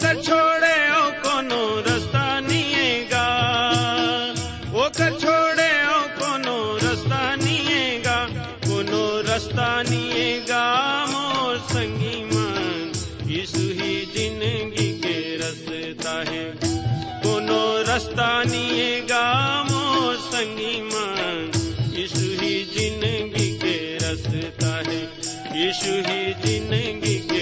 छोड़े ओ कोनो रास्ता निएगा। छोड़े ओ कोनो रास्ता निएगा। कोनो रास्ता संगी मन। यीशु ही ज़िंदगी के रास्ता है। कोनो रास्ता निएगा मोर संगी मन। यीशु ज़िंदगी के रास्ता है। यीशु ही ज़िंदगी के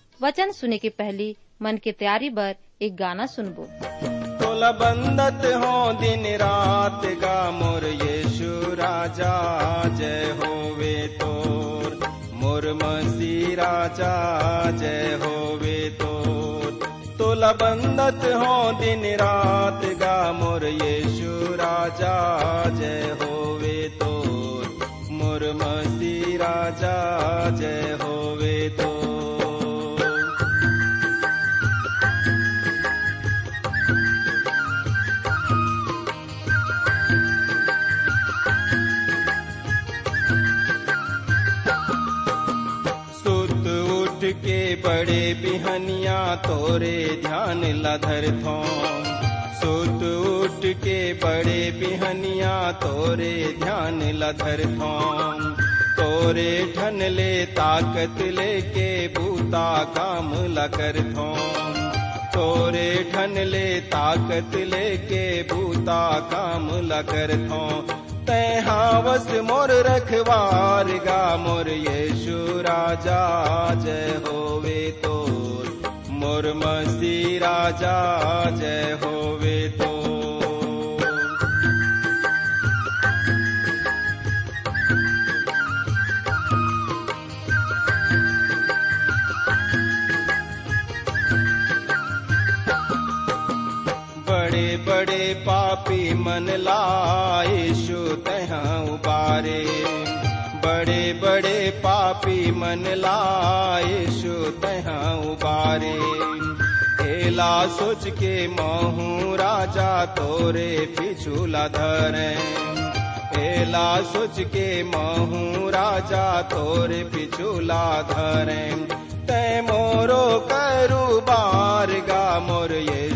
वचन सुने के पहली मन के तैयारी बर एक गाना सुनबो। तोला बंदत हो दिन रात गा मोर यीशु राजा, जय होवे तोर। मोर मसी राजा, जय होवे तोर। तोला बंदत हो दिन रात गा मोर यीशु राजा, जय बड़े बिहनिया तोरे ध्यान लधर थो सुत उठ के बड़े बिहनिया तोरे ध्यान लधर थो तोरे ठन ले ताकत लेके बूता काम लकर थो तोरे ठन ले ताकत लेके बूता काम लकर थो तै हावस मोर रखवार गा मोर यीशु राजा जय होवे तोर। मोर मसी राजा जय होवे तोर पापी मन लायशु तहाँ उबारे। बड़े बड़े पापी मन लायशु तहाँ उबारे। एला सोच के महू राजा तोरे पिछुला धरे। एला सोच के महू राजा तोरे पिछुला धरे। तै मोरो करू बार गा मोर यीशु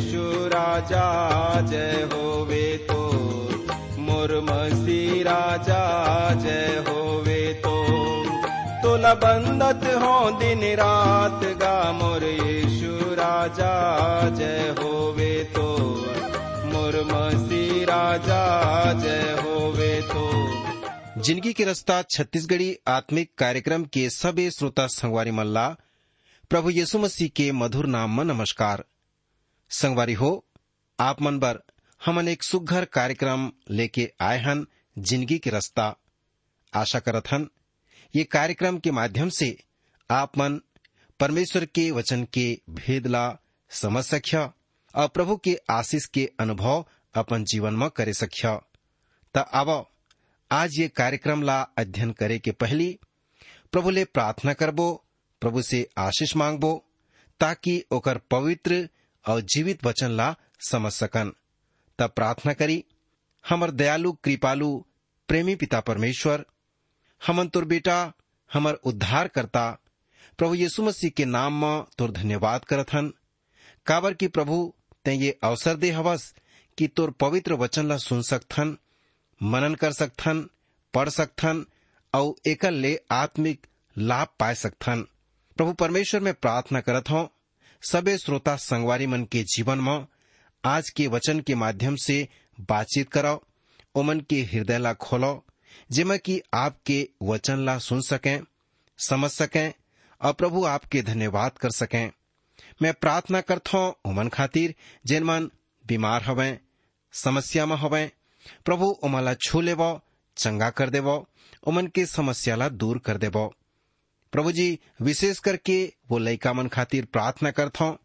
राजा, जय होवे तो। मोर मसी राजा, जय होवे तो। तोला बंदत हो दिन रात गा मोर यीशु राजा, जय होवे तो। मोर मसी राजा, जय होवे तो। ज़िंदगी के रास्ता, छत्तीसगढ़ी आत्मिक कार्यक्रम के सभी श्रोता संगवारी मल्ला, प्रभु यीशु मसीह के मधुर नाम में नमस्कार। संगवारी हो आप मन बर हमन एक सुघर कार्यक्रम लेके आए हन, ज़िंदगी के रास्ता। आशा करत हन, ये कार्यक्रम के माध्यम से आप मन परमेश्वर के वचन के भेद ला समझ सख्य, और प्रभु के आशीष के अनुभव अपन जीवन में करे सख्य। त आज ये कार्यक्रम ला अध्ययन करे के पहली प्रभु ले प्रार्थना करबो, प्रभु से आशीष मांगबो, ताकि ओकर पवित्र और जीवित वचन ला समझ सकन। तब प्रार्थना करी, हमर दयालु, कृपालु, प्रेमी पिता परमेश्वर, हमन तोर बेटा, हमर उद्धार करता प्रभु यीशु मसीह के नाम में तोर धन्यवाद करत हन। काबर की प्रभु, ते ये अवसर दे हवस कि तोर पवित्र वचन ला सुन सकथन मनन कर सकथन पढ़ सकथन और एकल ले आत्मिक लाभ पाए सकथन प्रभु परमेश्वर में प्रार्थना करत हूँ, सबे श्रोता संगवारी मन के जीवन में आज के वचन के माध्यम से बातचीत करो उमन के हृदय ला खोलो जिसमें कि आपके वचन ला सुन सकें, समझ सकें, और प्रभु आपके धन्यवाद कर सकें। मैं प्रार्थना करता हूँ, उमन खातिर, जिन मन बीमार हवें, समस्या में हवें, प्रभु ओमला छू लेवो, चंगा कर देवो, उमन के समस्या ला दूर कर देवो। प्रभु जी, विशेष करके वो लइका मन खातिर प्रार्थना करता हूँ,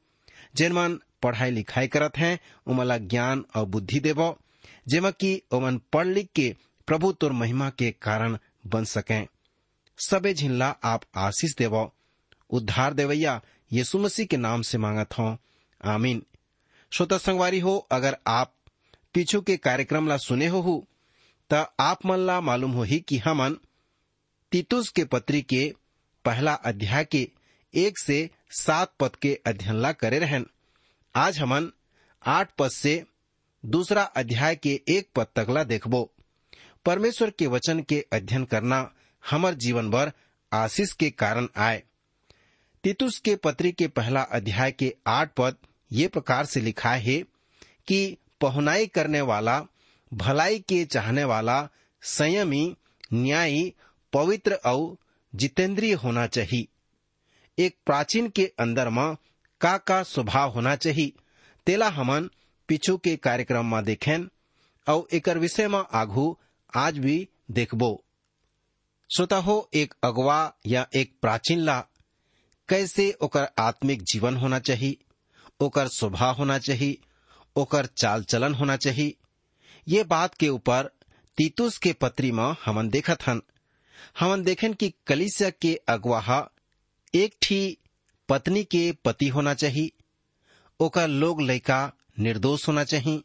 जिन मन पढ़ाई लिखाई करत हैं, उमला ज्ञान और बुद्धि देवो, जेमा कि ओमन पढ़ लिख के प्रभु तुर महिमा के कारण बन सकें। सबे झिल्ला आप आशीष देवो। उद्धार देवैया, यीशु मसीह के नाम से मांगत हो। आमीन। श्रोता संगवारी हो, अगर आप पीछू के कार्यक्रम ला सुने हो त आप मन ला मालूम हो ही कि हमन तीतुस के पत्री के पहला अध्याय के एक से सात पद के अध्ययन ला करे रहन आज हमन आठ पद से दूसरा अध्याय के एक पद तकला देखबो। परमेश्वर के वचन के अध्ययन करना हमर जीवन भर आशीष के कारण आए। तीतुस के पत्री के पहला अध्याय के आठ पद ये प्रकार से लिखा है कि पहुनाई करने वाला, भलाई के चाहने वाला, संयमी, न्यायी, पवित्र और जितेंद्रिय होना चाहिए। एक प्राचीन के अंदर में का का स्वभाव होना चाहिए तेला हमन पिछू के कार्यक्रम में देखें और एकर विषय में आगू आज भी देखबो। श्रोता हो एक अगवा या एक प्राचीन ला, कैसे ओकर आत्मिक जीवन होना चाहिए ओकर स्वभाव होना चाहिए ओकर चाल चलन होना चाहिए ये बात के ऊपर तीतुस के पत्री में हमन देखत हन। हमन देखें कि कलिसिया के अगवाह एक ठी पत्नी के पति होना चाहिए ओकर लोग लड़का निर्दोष होना चाहिए,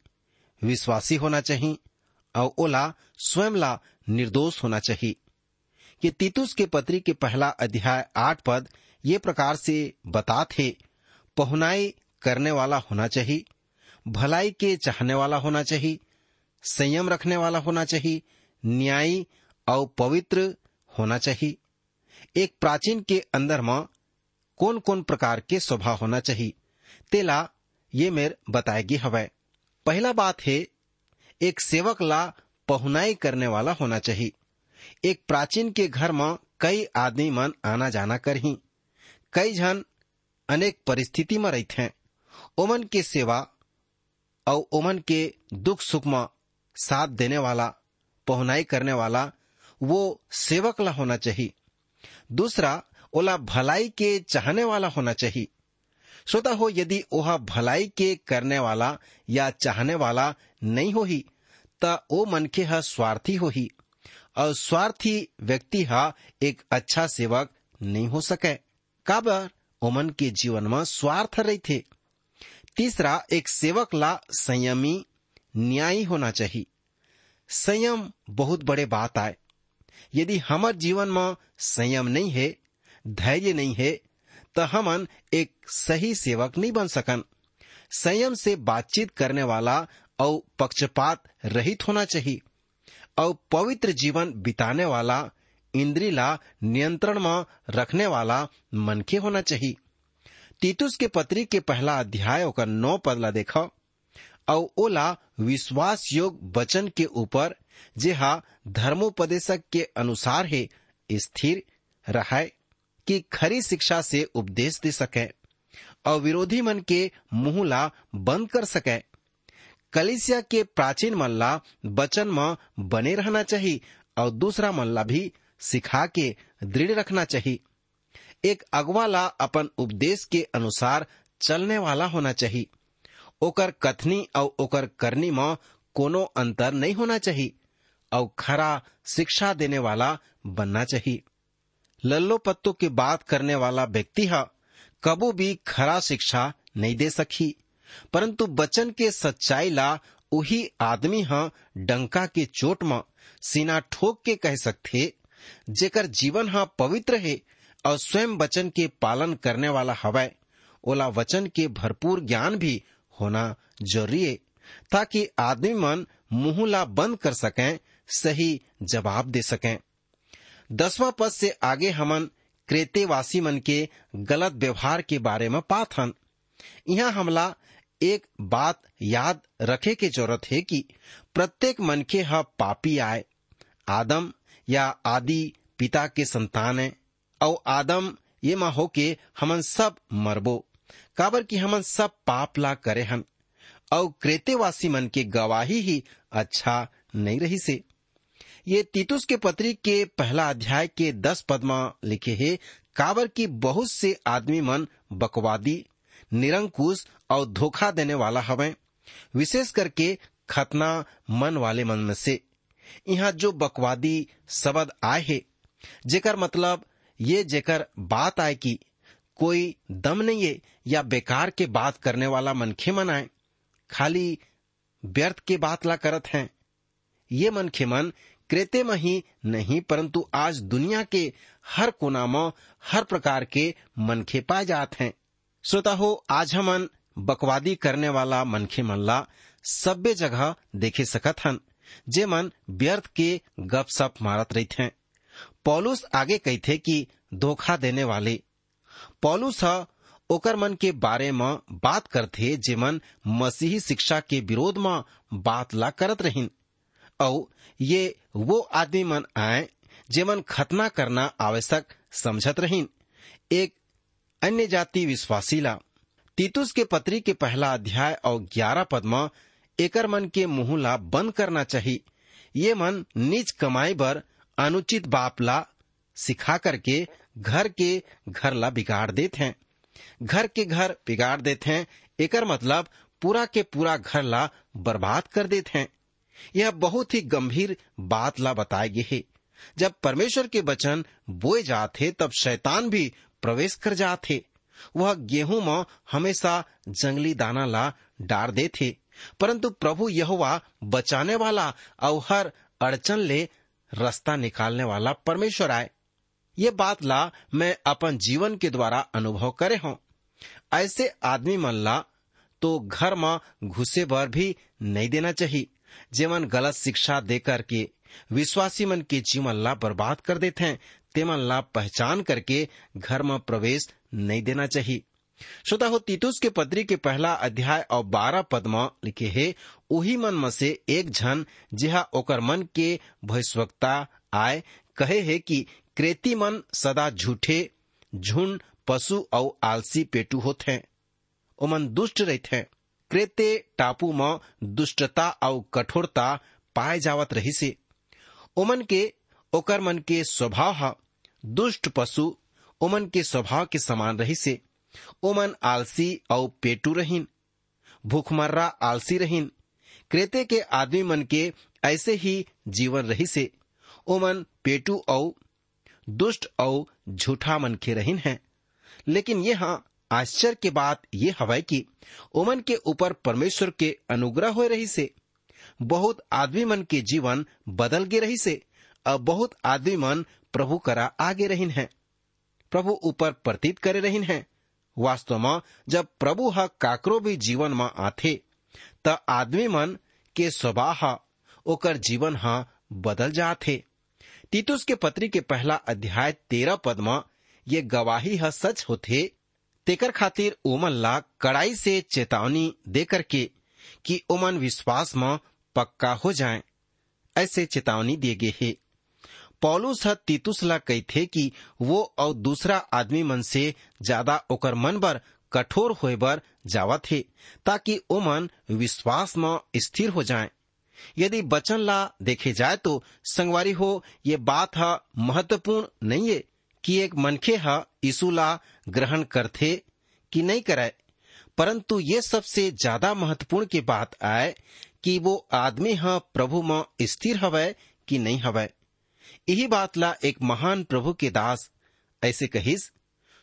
विश्वासी होना चाहिए, और ओला स्वयं ला निर्दोष होना चाहिए। कि तीतुस के पत्री के पहला अध्याय आठ पद ये प्रकार से बता थे पहुनाई करने वाला होना चाहिए, भलाई के चाहने वाला होना चाहिए, संयम रखने वाला होना चाहिए, न्यायी और पवित्र होना चाहिए। एक प्राचीन के अंदर में कौन कौन प्रकार के स्वभाव होना चाहिए? तेला, ये मेर बताएगी हवै। पहला बात है, एक सेवक ला पहुनाई करने वाला होना चाहिए। एक प्राचीन के घर में कई आदमी मन आना जाना कर ही कई जन अनेक परिस्थिति में रहते हैं। ओमन के सेवा और ओमन के दुख सुख में साथ देने वाला, पहुनाई करने वाला, वो सेवक ला होना चाहिए। दूसरा ओला भलाई के चाहने वाला होना चाहिए। श्रोता हो यदि ओहा भलाई के करने वाला या चाहने वाला नहीं हो ही त ओ मनखे ह स्वार्थी हो ही और स्वार्थी व्यक्ति हा एक अच्छा सेवक नहीं हो सके। काबर? ओमन के जीवन में स्वार्थ रही थे तीसरा, एक सेवक ला संयमी, न्यायी होना चाहिए। संयम बहुत बड़े बात आए। यदि हमार जीवन में संयम नहीं है धैर्य नहीं है तो हमन एक सही सेवक नहीं बन सकन। संयम से बातचीत करने वाला और पक्षपात रहित होना चाहिए। और पवित्र जीवन बिताने वाला, इंद्रिला नियंत्रण में रखने वाला मनखे होना चाहिए। तीतुस के पत्री के पहला अध्याय होकर नौ पदला देखो। और ओला विश्वास योग वचन के ऊपर जे हा धर्मोपदेशक के अनुसार है, स्थिर रहा कि खरी शिक्षा से उपदेश दे सके और विरोधी मन के मुँह ला बंद कर सके। कलिसिया के प्राचीन मल्ला वचन में बने रहना चाहिए और दूसरा मल्ला भी सिखा के दृढ़ रखना चाहिए। एक अगवा ला अपन उपदेश के अनुसार चलने वाला होना चाहिए। ओकर कथनी और ओकर करनी में कोनो अंतर नहीं होना चाहिए और खरा शिक्षा देने वाला बनना चाहिए। लल्लो पत्तों की बात करने वाला व्यक्ति है, कबू भी खरा शिक्षा नहीं दे सकी। परंतु बचन के सच्चाई ला वही आदमी ह, डंका के चोट में, सीना ठोक के कह सकते, जेकर जीवन हा पवित्र है और स्वयं वचन के पालन करने वाला हवै, ओला वचन के भरपूर ज्ञान भी होना ज़रूरी है, ताकि आदमी मन मुँह ला बंद कर सकें, सही जवाब दे सकें। दसवां पद से आगे हमन क्रेतेवासी मन के गलत व्यवहार के बारे में पात हन। यहाँ हमला एक बात याद रखे के ज़रूरत है कि प्रत्येक मनखे ह पापी आए आदम या आदि पिता के संतान है और आदम ये मा हो के हमन सब मरबो। काबर कि हमन सब पाप ला करे हन और क्रेतेवासी मन के गवाही ही अच्छा नहीं रही से ये तीतुस के पत्री के पहला अध्याय के दस पद में लिखे है। काबर की बहुत से आदमी मन बकवादी, निरंकुश और धोखा देने वाला हवे, विशेष करके खतना मन वाले मन में से। यहाँ जो बकवादी शब्द आए है, जेकर मतलब ये जेकर बात आए कि कोई दम नहीं है या बेकार के बात करने वाला मनखे मन आए, खाली व्यर्थ के बात ला करत हैं, ये मनखे मन क्रेते में ही नहीं, परंतु आज दुनिया के हर कोना में हर प्रकार के मनखे पाए जाते हैं। श्रोता हो आज हमन बकवादी करने वाला मनखे मन ला जगह देखे सकत हन जे मन व्यर्थ के गप सप मारत रही हैं। पौलुस आगे कहते कि धोखा देने वाले। पौलुस ओकर मन के बारे में बात करथे जे मन मसीही शिक्षा के विरोध में बात ला करत रहिन। और ये वो आदमी मन आए जे मन खतना करना आवश्यक समझत रहिन। एक अन्य जाति विश्वासी ला, तीतुस के पत्री के पहला अध्याय और ग्यारह पद में एकर मन के मुँह ला बंद करना चाहिए ये मन निज कमाई बर अनुचित बाप ला सिखा करके घर के घर ला बिगाड़ देते हैं। घर के घर बिगाड़ देते हैं, एकर मतलब पूरा के पूरा घर ला बर्बाद कर देते हैं। यह बहुत ही गंभीर बात ला बताए गए है। जब परमेश्वर के वचन बोए जाते, तब शैतान भी प्रवेश कर जाते। वह गेहूँ में हमेशा जंगली दाना ला डार दे थे परंतु प्रभु यहोवा बचाने वाला और हर अड़चन ले रास्ता निकालने वाला परमेश्वर आए। ये बात ला मैं अपन जीवन के द्वारा अनुभव करे हूँ। ऐसे आदमी मन ला तो घर में घुसे बर भी नहीं देना चाहिए। जेमन गलत शिक्षा देकर के विश्वासी मन के जीवन ला बर्बाद कर देते हैं, तेमन ला पहचान करके घर में प्रवेश नहीं देना चाहिए। श्रोता हो, तीतुस के पत्री के पहला अध्याय और बारह पद लिखे है वही मन में से एक झन जिहा ओकर मन के भविष्यवक्ता आए, कहे है कि क्रेती मन सदा झूठे, झुंड, पशु और आलसी पेटू होते हैं। ओमन दुष्ट रहते हैं। क्रेते टापू में दुष्टता और कठोरता पाए जावत रही से ओमन के, ओकर मन के स्वभाव दुष्ट पशु ओमन के स्वभाव के समान रही से ओमन आलसी और पेटू रहीन, भूखमर्रा आलसी रहीन। क्रेते के आदमी मन के ऐसे ही जीवन रही से ओमन पेटू और दुष्ट और झूठा मन के रहीन है। लेकिन ये हाँ आश्चर्य के बात ये हवाई कि उमन के ऊपर परमेश्वर के अनुग्रह हो रही से बहुत आदमी मन के जीवन बदल गे रही से अब बहुत आदमी मन प्रभु करा आगे रहीन है। प्रभु ऊपर प्रतीत करे रहीन है। वास्तव में जब प्रभु ह काकरो भी जीवन में आथे, त आदमी मन के स्वभाव ओकर जीवन ह बदल जाथे। तीतुस के पत्री के पहला अध्याय तेरह पद में ये गवाही ह सच होथे तेकर खातिर ओमन ला कड़ाई से चेतावनी दे करके कि ओमन विश्वास में पक्का हो जाए, ऐसे चेतावनी दिए गए है। पौलुस ह तीतुस ला कही थे कि वो और दूसरा आदमी मन से ज़्यादा ओकर मन बर कठोर होए बर जावा थे ताकि ओमन विश्वास में स्थिर हो जाए। यदि वचन ला देखे जाए तो संगवारी हो, ये बात है महत्वपूर्ण नहीं है। कि एक मनखे है यीशु ला ग्रहण करथे कि नहीं करे परंतु ये सबसे ज़्यादा महत्वपूर्ण की बात आए कि वो आदमी ह प्रभु में स्थिर हवै कि नहीं हवै। यही बात ला एक महान प्रभु के दास ऐसे कहिस,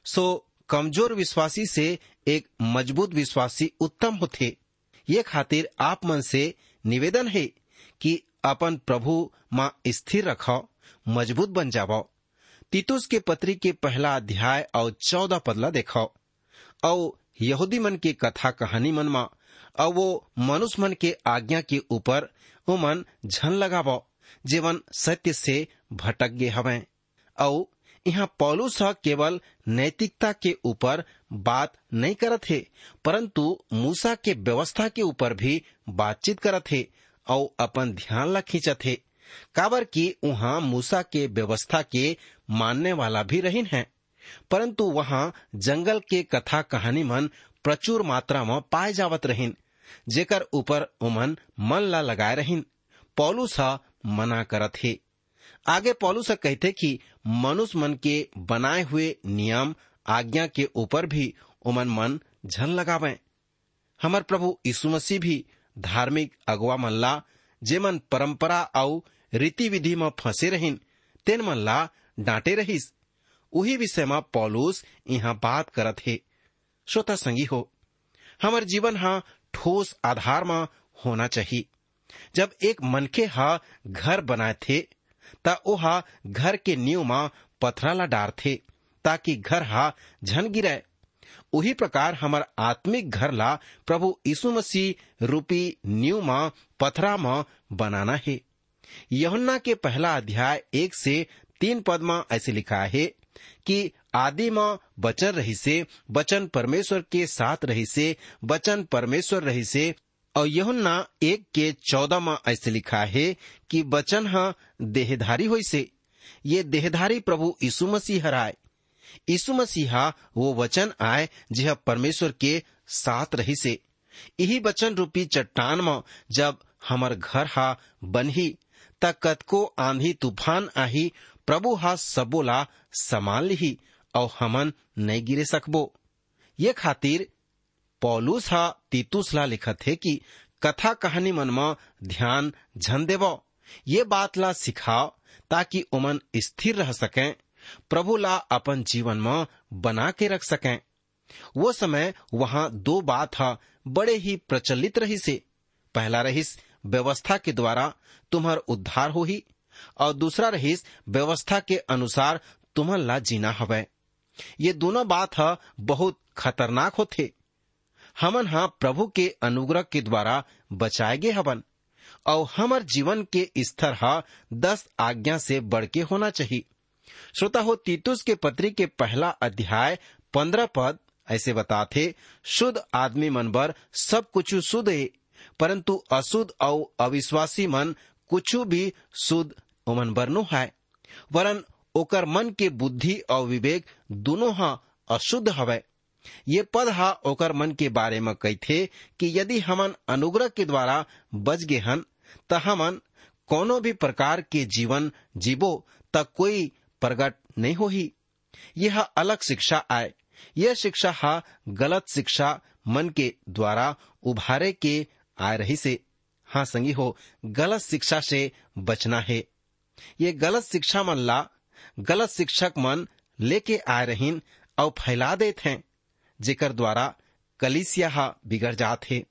सो कमज़ोर विश्वासी से एक मज़बूत विश्वासी उत्तम होते ये खातिर आप मन से निवेदन है कि अपन प्रभु माँ स्थिर रखो, मज़बूत बन जाओ तीतुस के पत्री के पहला अध्याय और चौदह पदला देखो। और यहूदी मन के कथा कहानी मन मा और वो मनुष्य मन के आज्ञा के ऊपर वो मन झन लगावो, जीवन सत्य से भटक गे हवे। और यहाँ पौलुस केवल नैतिकता के ऊपर बात नहीं करत है, परंतु मूसा के व्यवस्था के ऊपर भी बातचीत करत है और अपन ध्यान ला खींचत है। काबर की वहाँ मूसा के व्यवस्था के मानने वाला भी रहीन है। परंतु वहाँ जंगल के कथा कहानी मन प्रचुर मात्रा में पाए जावत रहीन, जेकर ऊपर उमन मन ला लगाए रहीन। पौलुस मना करत है। आगे पौलुस कहते कि मनुष्य मन के बनाए हुए नियम, आज्ञा के ऊपर भी उमन मन झन लगावे। हमर प्रभु यीशु मसीह भी धार्मिक अगवा मन ला जेमन परंपरा और में फंसे रहीन। तेन मन ला डांटे रहीस। उही विषय में पौलुस यहाँ बात करत हे। श्रोता संगी हो, हमर जीवन हा ठोस आधार में होना चाहिए जब एक मनखे हा घर बनाए थे, ता ओहा घर के नींव मा पथरा ला डार थे, ताकि घर हा झन गिरे उही प्रकार हमर आत्मिक घर ला प्रभु यीशु मसीह रूपी नींव मा पथरा मा बनाना है। यहुन्ना के पहला अध्याय एक से तीन पद में ऐसे लिखा है कि आदि में वचन रही से वचन परमेश्वर के साथ रही से वचन परमेश्वर रही से और यहुन्ना एक के चौदह में ऐसे लिखा है कि वचन ह देहधारी हो से ये देहधारी प्रभु यीशु मसीह हराय यीशु मसीहा वो वचन आए जह परमेश्वर के साथ रही से यही वचन रूपी चट्टान में जब हमर घर हा बनही त कतको आंधी तूफ़ान आही, प्रभु हा सबोला संभाल और हमन नहीं गिरे सकबो। ये खातिर पौलुस हा तीतुस ला लिखत है कि कथा कहानी मन में ध्यान झन देव ये बात ला सिखाओ ताकि उमन स्थिर रह सकें, प्रभु ला अपन जीवन में बना के रख सकें। वो समय वहाँ दो बात हा बड़े ही प्रचलित रही से पहला रहीस व्यवस्था के द्वारा तुम्हार उद्धार हो ही, और दूसरा रहीस व्यवस्था के अनुसार तुम्हार ला जीना हवे। ये दोनों बात ह बहुत खतरनाक होते हमन हा प्रभु के अनुग्रह के द्वारा बचाए गे हवन, और हमर जीवन के स्तर हा दस आज्ञा से बढ़ के होना चाहिए श्रोता हो तीतुस के पत्री के पहला अध्याय पंद्रह पद ऐसे बताते शुद्ध आदमी मन बर सब कुछ शुद्ध परंतु अशुद्ध और अविश्वासी मन कुछ भी शुद्ध ओमन बर नो है वरन ओकर मन के बुद्धि और विवेक दोनों अशुद्ध हवे। ये पद हा ओकर मन के बारे में कहते कि यदि हमन अनुग्रह के द्वारा बच गे हन, त हमन कोनो भी प्रकार के जीवन जीवो त कोई प्रगट नहीं हो ही यह अलग शिक्षा आए यह शिक्षा हा गलत शिक्षा मन के द्वारा उभारे के आए रही से हाँ संगी हो, गलत शिक्षा से बचना है। ये गलत शिक्षा मन ला, गलत शिक्षक मन लेके आए रहीन और फैला देते हैं, जेकर द्वारा कलिसिया हा बिगड़ जात है,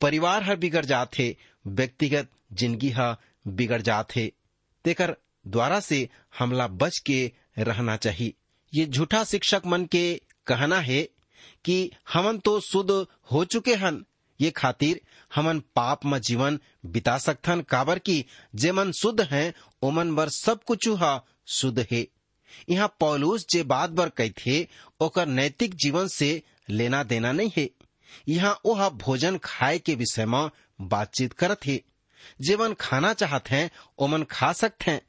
परिवार हा बिगड़ जात व्यक्तिगत ज़िंदगी हा बिगड़ जात है। तेकर द्वारा से हमला बच के रहना चाहिए। ये झूठा शिक्षक मन के कहना है कि हमन तो शुद्ध हो चुके हन ये खातिर हमन पाप में जीवन बिता सकथन। काबर की जेमन शुद्ध हैं, ओमन बर सब कुछ हा शुद्ध है। यहाँ पौलूस जे बात बर कहथे, ओकर नैतिक जीवन से लेना देना नहीं है। यहाँ ओह भोजन खाए के विषय में बातचीत करत है। जेवन खाना चाहत हैं, ओमन खा सकते हैं।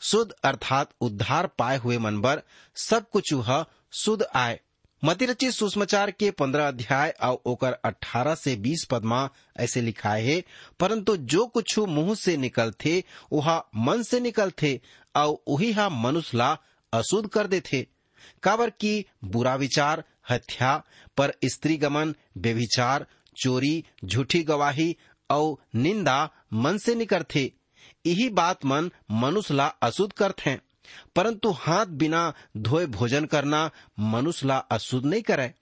शुद्ध अर्थात उद्धार पाए हुए मन बर सब कुछ वह शुद्ध आए। मतिरचित सुषमाचार के पंद्रह अध्याय और ओकर अठारह से बीस पद ऐसे लिखा है, परंतु जो कुछ मुँह से निकलते वह मन से निकलते और वही हा मनुष्य ला अशुद्ध कर देते काबर की बुरा विचार, हत्या, पर स्त्री गमन बेविचार चोरी, झूठी गवाही, और निंदा मन से निकलते यही बात मन मनुष्य ला अशुद्ध करते हैं परंतु हाथ बिना धोए भोजन करना मनुष्य ला अशुद्ध नहीं करे।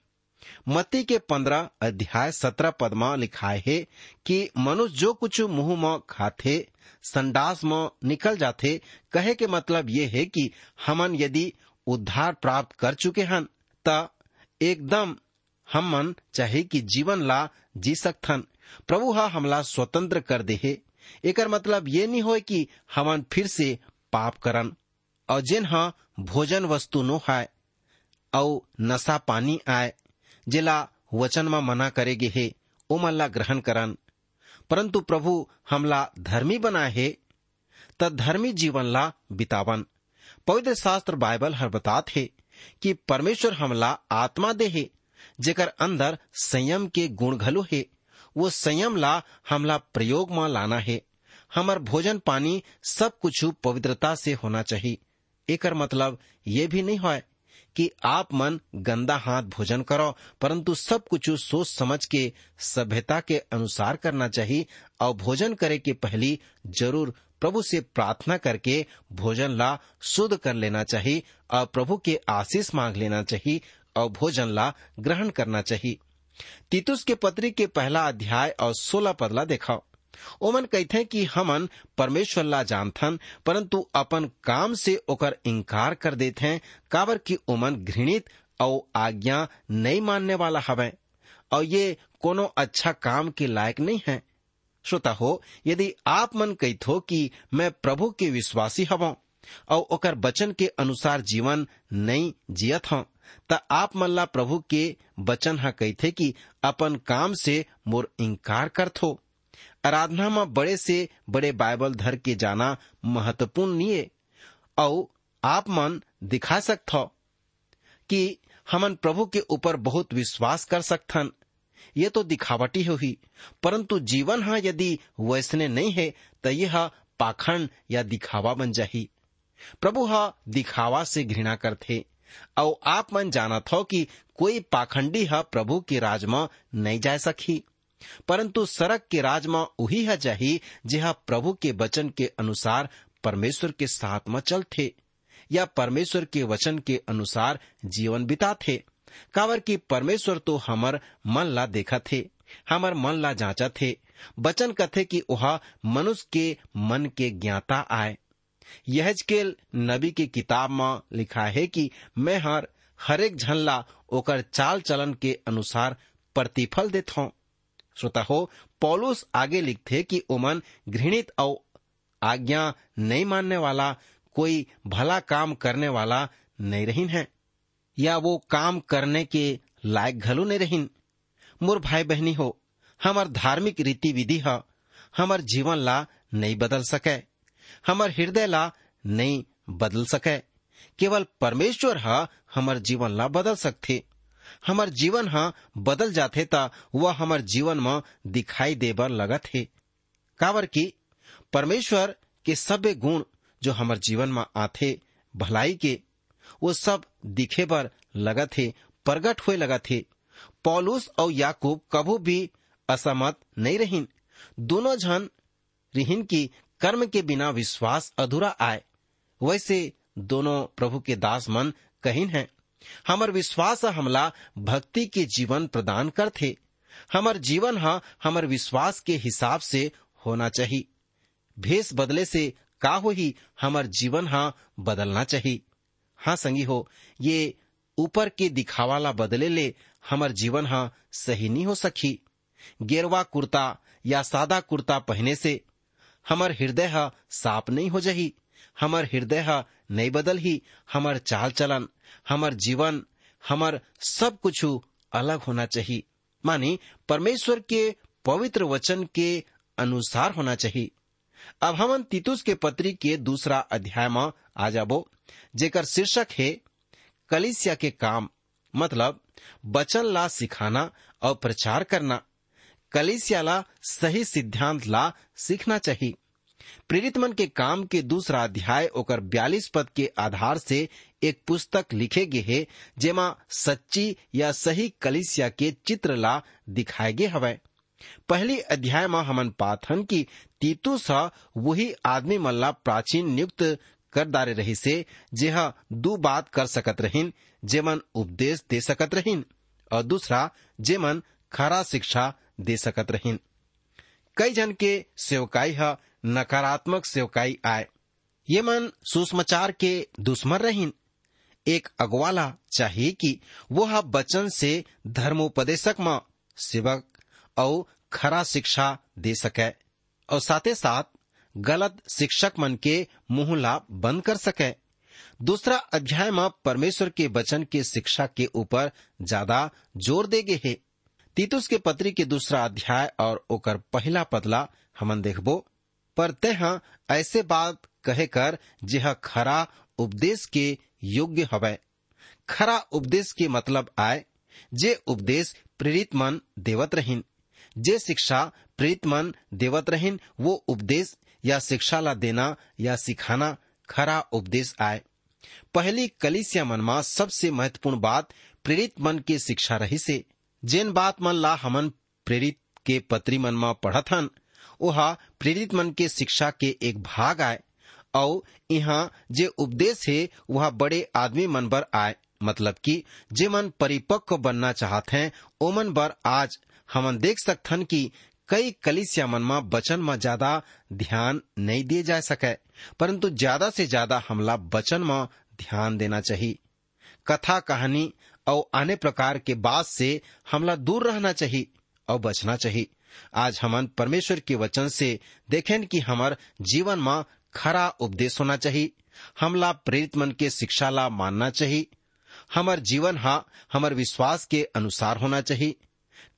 मत्ती के पंद्रह अध्याय सत्रह पद में लिखा है कि मनुष्य जो कुछ मुँह में खाते, संडास में निकल जाते, कहे के मतलब ये है कि हमन यदि उद्धार प्राप्त कर चुके हैं त एकदम हमन चाहे कि जीवन ला जी सकथन प्रभु हा हमला स्वतंत्र कर दे है। एकर मतलब ये नहीं हो कि हमन फिर से पाप करन। और जिन हा भोजन वस्तु नो है औ नशा पानी आए जिला वचन में मना करेगे हे ओ मल्ला ग्रहण करन। परंतु प्रभु हमला धर्मी बनाए हे, त धर्मी जीवन ला बितावन। पवित्र शास्त्र बाइबल हर बतात है कि परमेश्वर हमला आत्मा दे हे, जेकर अंदर संयम के गुण घलो है, वो संयम ला हमला प्रयोग में लाना है। हमर भोजन पानी सब कुछ पवित्रता से होना चाहिए एकर मतलब ये भी नहीं है कि आप मन गंदा हाथ भोजन करो, परंतु सब कुछ सोच समझ के, सभ्यता के अनुसार करना चाहिए, और भोजन करे के पहली ज़रूर प्रभु से प्रार्थना करके भोजन ला शुद्ध कर लेना चाहिए, और प्रभु के आशीष मांग लेना चाहिए, और भोजन ला ग्रहण करना चाहिए। तीतुस के पत्री के पहला अध्याय और सोलह पदला देखा ओमन कहते कि हमन परमेश्वर ला जानथन, परंतु अपन काम से ओकर इनकार कर देते हैं काबर की ओमन घृणित और आज्ञा नहीं मानने वाला हवे और ये कोनो अच्छा काम के लायक नहीं है। श्रोता हो, यदि आप मन कहथो कि मैं प्रभु के विश्वासी हवा और ओकर वचन के अनुसार जीवन नहीं जियत हूँ, त आप मन ला प्रभु के वचन हा कहथे कि अपन काम से मोर इनकार करथो। आराधना में बड़े से बड़े बाइबल धर के जाना महत्वपूर्ण नहीं और आप मन दिखा सकथो कि हमन प्रभु के ऊपर बहुत विश्वास कर सकथन। ये तो दिखावटी हुई परंतु जीवन हा यदि वैसने नहीं है तो यह पाखंड या दिखावा बन जाही। प्रभु हा दिखावा से घृणा करथे। और आप मन जानत हो कि कोई पाखंडी हा प्रभु के राज में नहीं जा सकी। परंतु सड़क के राज में वही है जाही, जिहा प्रभु के वचन के अनुसार परमेश्वर के साथ में चलते या परमेश्वर के वचन के अनुसार जीवन बिता थे कावर की परमेश्वर तो हमर मन ला देखा थे हमर मन ला जांचा थे वचन कथे कि वह मनुष्य के मन के ज्ञाता आए। यह नबी के किताब में लिखा है कि मैं हर, हरेक झनला ओकर चाल चलन के अनुसार प्रतिफल देता हूँ श्रोता हो पौलुस आगे लिखते कि ओमन घृणित और आज्ञा नहीं मानने वाला, कोई भला काम करने वाला नहीं रहीन है, या वो काम करने के लायक घलो नहीं रहीन। मोर भाई बहनी हो, हमार धार्मिक रीति विधि है, हमार जीवन ला नहीं बदल सके, हमार हृदय ला नहीं बदल सके, केवल परमेश्वर हा हमार जीवन ला बदल सकते हमार जीवन हा बदल जाते ता वह हमार जीवन में दिखाई देबर लगत है। कावर की परमेश्वर के सभ्य गुण जो हमार जीवन में आथे, भलाई के, वो सब दिखे बर लगत है, प्रगट हुए लगत है। पौलुस और याकूब कभू भी असमत नहीं रहीन। दोनों जन रिहिन की कर्म के बिना विश्वास अधूरा आए। वैसे दोनों प्रभु के दास मन कहीन है। हमर विश्वास हमला भक्ति के जीवन प्रदान करथे। हमर जीवन हा हमर विश्वास के हिसाब से होना चाहिए भेष बदले से का हो ही हमर जीवन हा बदलना चाहिए हाँ संगी हो, ये ऊपर के दिखावाला बदले ले हमर जीवन हा सही नहीं हो सकी। गेरवा कुर्ता या सादा कुर्ता पहने से हमर हृदय हा साफ़ नहीं हो जही। हमर हृदय हा नहीं बदल ही हमर चाल चलन। हमर जीवन, हमर सब कुछ अलग होना चाहिए। मानी, परमेश्वर के पवित्र वचन के अनुसार होना चाहिए। अब हमन तीतुस के पत्री के दूसरा अध्याय में आ जाबो, जेकर शीर्षक है, कलिसिया के काम मतलब बचन ला सिखाना और प्रचार करना। कलिसिया ला सही सिद्धांत ला सीखना चाहिए। प्रेरित मन के काम के दूसरा अध्याय, ओकर बयालीस पद के आधार से एक पुस्तक लिखे गे है, जेमा सच्ची या सही कलिसिया के चित्र ला दिखाए गे हवय पहली अध्याय में हमन पाथन की तीतुस वही आदमी मन ला प्राचीन नियुक्त कर दारे रही से जेहा दू बात कर सकत रहीन, जेमन उपदेश दे सकत रहीन, और दूसरा जेमन खरा शिक्षा दे सकत रहीन। कई जन के सेवकाई है नकारात्मक सेवकाई आए। ये मन सुषमाचार के दुश्मन रहीन। एक अगवाला चाहिए कि वो हा बचन से धर्मोपदेशक में सेवक और खरा शिक्षा दे सके और साथे साथ गलत शिक्षक मन के मुँह ला बंद कर सके। दूसरा अध्याय में परमेश्वर के वचन के शिक्षा के ऊपर ज़्यादा ज़ोर दे देगे है। तीतुस के पत्री के दूसरा अध्याय और ओकर पहला पतला हमन देखबो। पर तेहा ऐसे बात कहे कर जेह खरा उपदेश के योग्य हवै। खरा उपदेश के मतलब आय, जे उपदेश प्रेरित मन देवत रहिन। जे शिक्षा प्रेरित मन देवत रहिन, वो उपदेश या शिक्षा ला देना या सिखाना खरा उपदेश आय। पहली कलिसिया मन में सबसे महत्वपूर्ण बात प्रेरित मन के शिक्षा रही से। जेन बात मन ला हमन प्रेरित के पत्री मन में पढ़त हन, ओहा प्रेरित मन के शिक्षा के एक भाग आय। और यहाँ जे उपदेश है, वह बड़े आदमी मन बर आए। मतलब कि, जे मन परिपक्व बनना चाहते हैं ओमन बर आज हमन देख सकथन कि कई कलिसिया मन में बचन में ज़्यादा ध्यान नहीं दिए जा सके, परंतु ज़्यादा से ज़्यादा हमला बचन में ध्यान देना चाहिए कथा कहानी और अन्य प्रकार के बात से हमला दूर रहना चाहिए और बचना चाहिए आज हमन परमेश्वर के वचन से देखें कि हमार जीवन में खरा उपदेश होना चाहिए। हमला प्रेरित मन के शिक्षा ला मानना चाहिए। हमार जीवन हा हमार विश्वास के अनुसार होना चाहिए।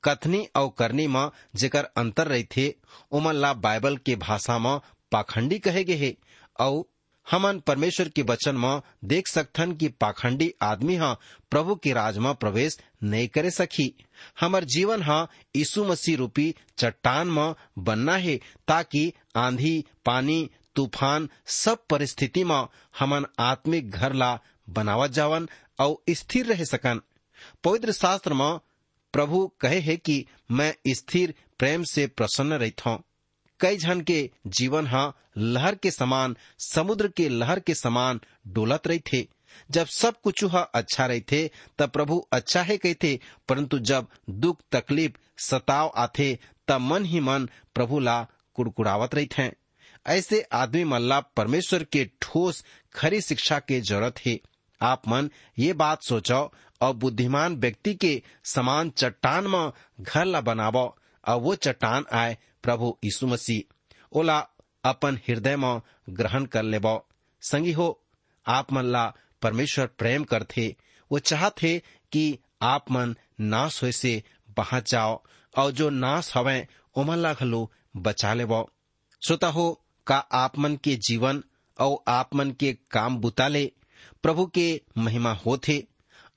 कथनी और करनी में जेकर अंतर रही थे ओमन ला बाइबल के भाषा में पाखंडी कहे गे हे। और हमन परमेश्वर के वचन में देख सकथन कि पाखंडी आदमी हा प्रभु के राज में प्रवेश नहीं करे सकी हमर जीवन हा यीशु मसीह रूपी चट्टान में बनना है ताकि आंधी, पानी तूफ़ान सब परिस्थिति में हमन आत्मिक घर ला बनावत जावन और स्थिर रह सकन। पवित्र शास्त्र में प्रभु कहे है कि मैं स्थिर प्रेम से प्रसन्न रहता हूँ कई जन के जीवन हा लहर के समान, समुद्र के लहर के समान डोलत रही थे जब सब कुछ हा अच्छा रही थे तब प्रभु अच्छा है कहते परंतु जब दुख, तकलीफ़, सताव आथे, तब मन ही मन प्रभु ला कुड़कुड़ावत रही थे ऐसे आदमी मल्ला परमेश्वर के ठोस, खरी शिक्षा के ज़रूरत है। आप मन ये बात सोचो और बुद्धिमान व्यक्ति के समान चट्टान में घर ला बनावो। और वो चट्टान आए प्रभु यीशु मसीह। ओला अपन हृदय में ग्रहण कर लेबो संगी हो, आप मन ला परमेश्वर प्रेम करथे। वो चाहते कि आप मन नाश होए से बाहर जाओ और जो नाश हवे ओमन घलो बचा लेबो श्रोता हो का आप मन के जीवन और आप मन के काम बुताले, प्रभु के महिमा होथे।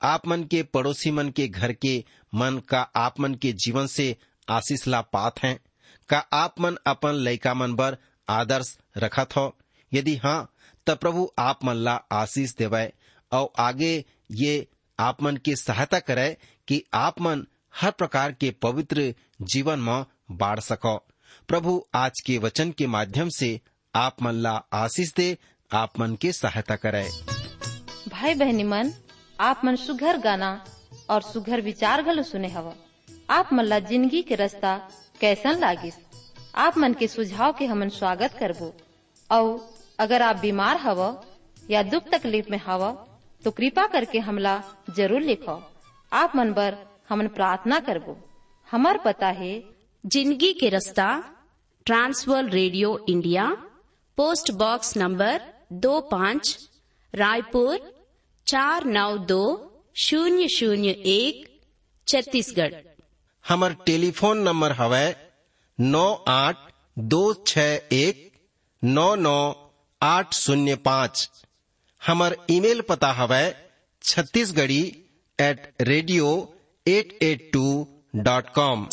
आप मन के पड़ोसी मन के घर के मन का आप मन के जीवन से आशीष ला पात हैं, का आप मन अपन लइका मन बर आदर्श रखत हो। यदि हाँ तब प्रभु आप मन ला आशीष देवे और आगे ये आप मन की सहायता करे कि आप मन हर प्रकार के पवित्र जीवन में बाढ़ सको। प्रभु आज के वचन के माध्यम से आप मन ला आशीष दे, आप मन के सहायता करे भाई बहनी मन, आप मन सुघर गाना और सुघर विचार घलो सुने हवा। आप मन ला ज़िंदगी के रास्ता कैसन लागिस। आप मन के सुझाव के हमन स्वागत करबो। और अगर आप बीमार हव या दुख तकलीफ़ में हव तो कृपा करके हमला ज़रूर लिखो। आप मन बर हमन प्रार्थना करबो। हमार पता है ज़िंदगी के रास्ता, Trans World radio India, post box number दो पाँच, रायपुर, चार नौ दो, शून्य शून्य एक, छत्तीसगढ़। हमर टेलीफोन नंबर हवै नौ आठ दो छ एक, नौ नौ आठ शून्य पाँच। हमर ईमेल पता हवै Chhattisgarhi at radio at at two dot com